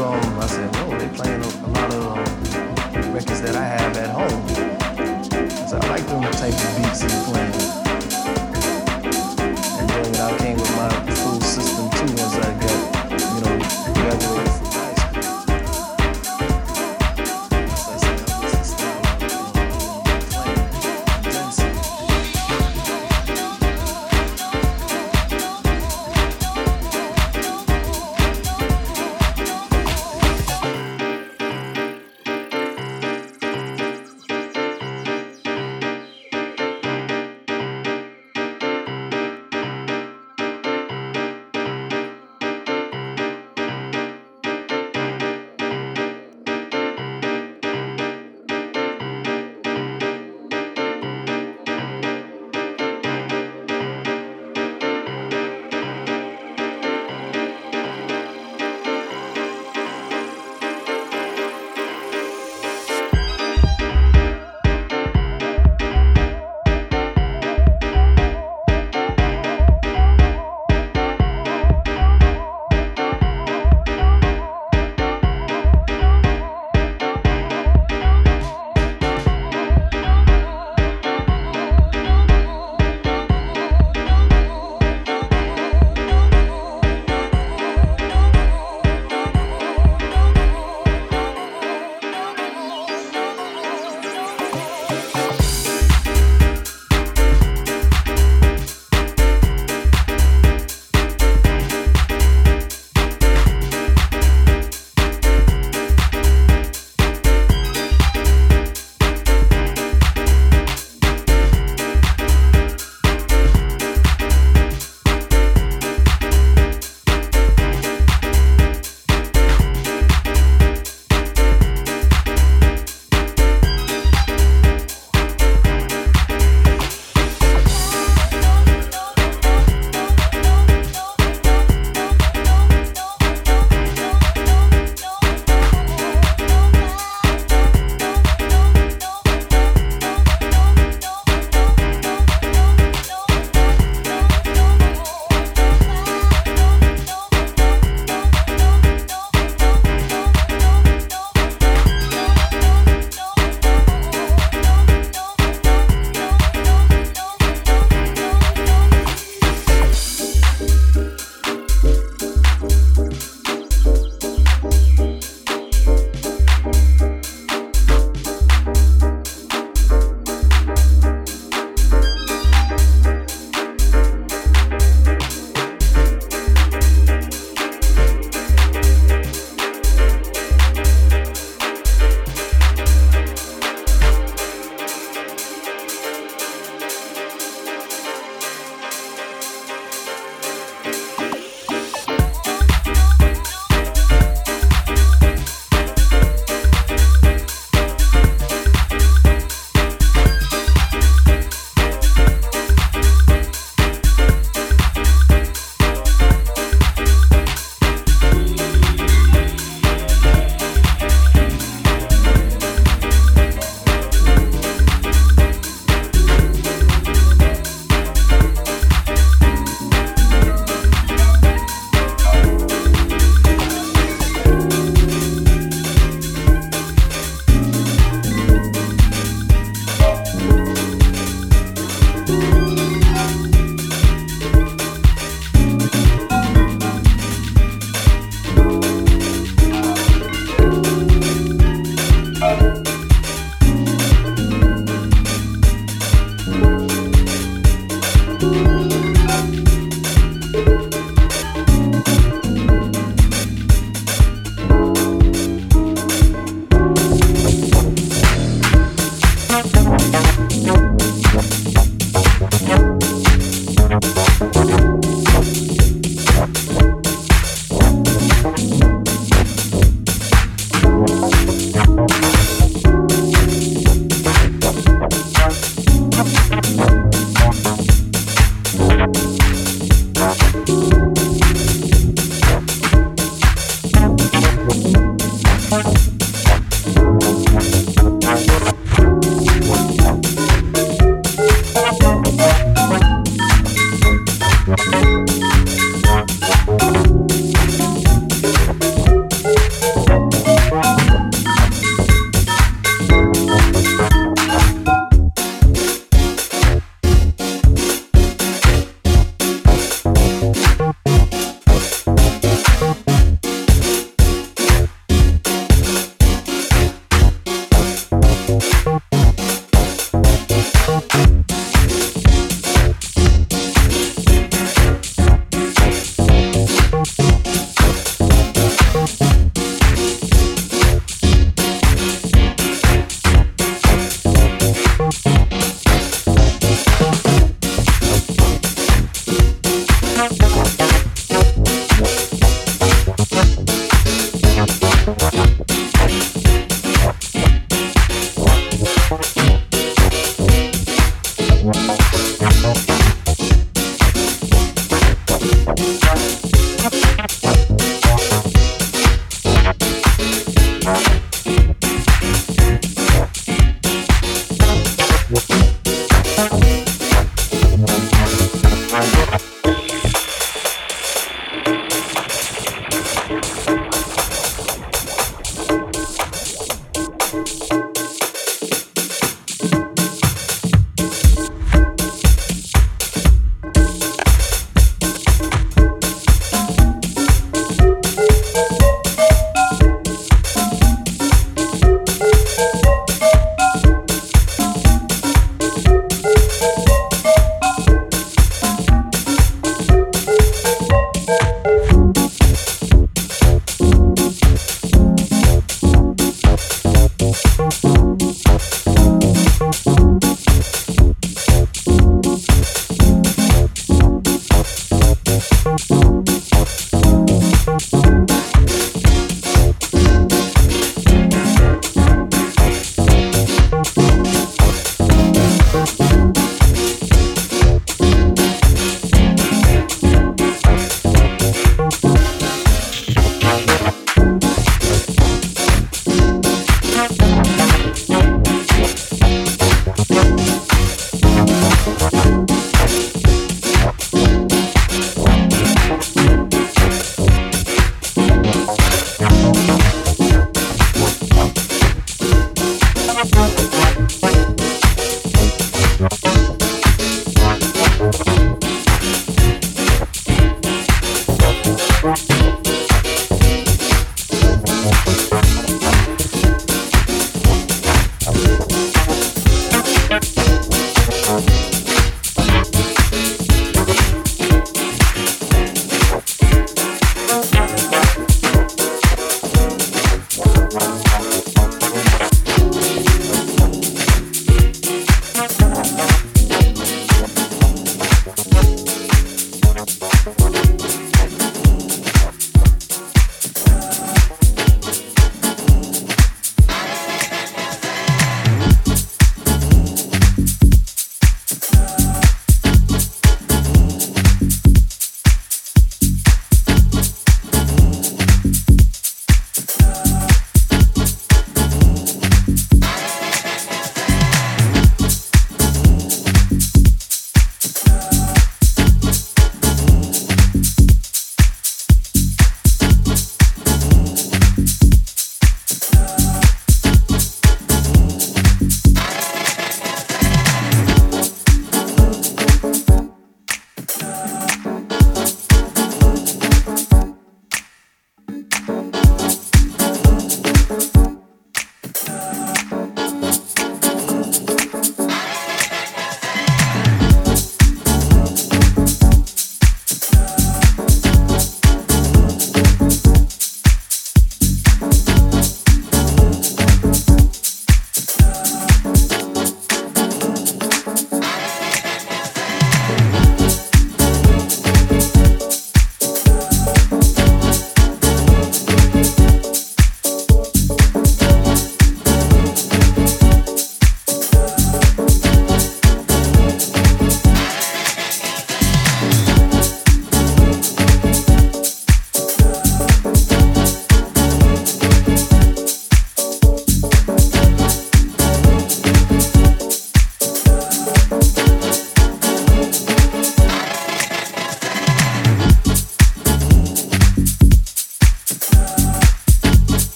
So.